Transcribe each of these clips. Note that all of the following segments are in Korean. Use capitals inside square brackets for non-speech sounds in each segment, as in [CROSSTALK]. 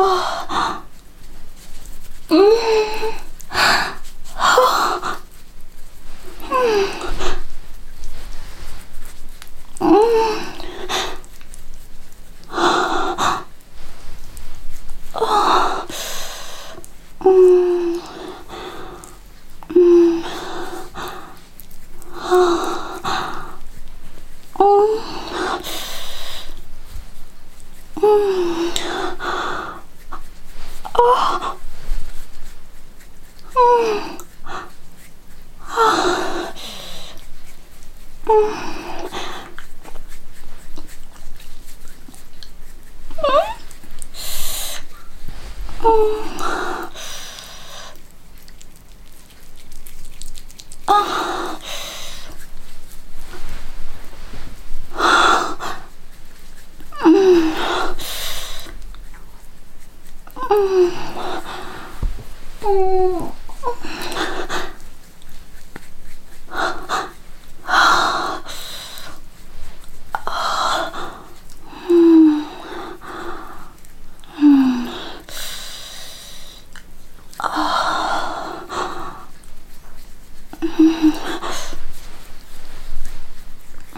음. 음. 음. 음. 음.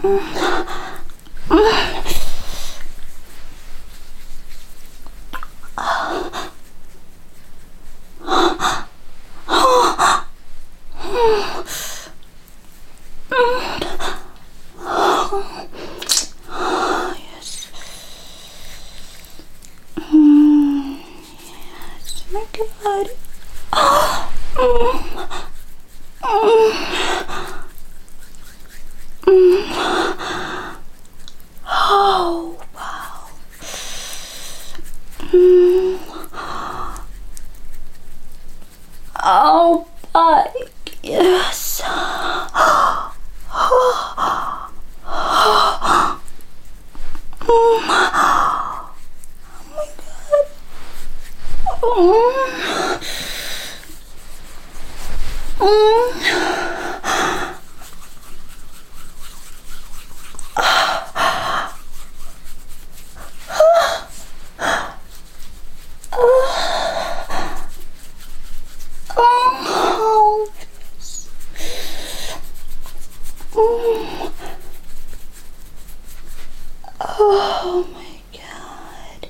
嗯 [LAUGHS] Oh. My god.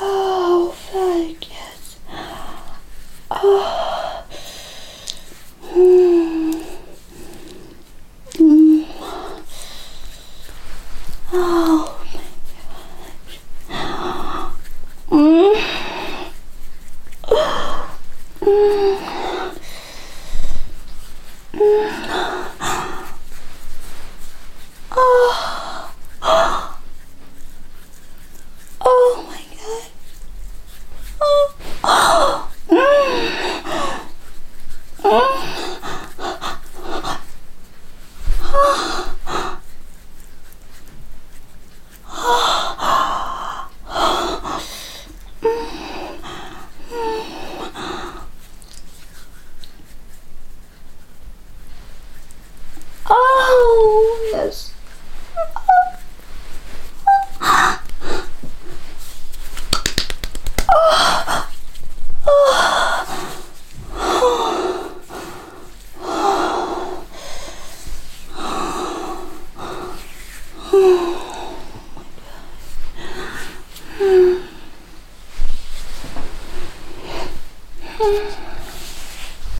Oh, fuck yes. Oh. Mm-hmm.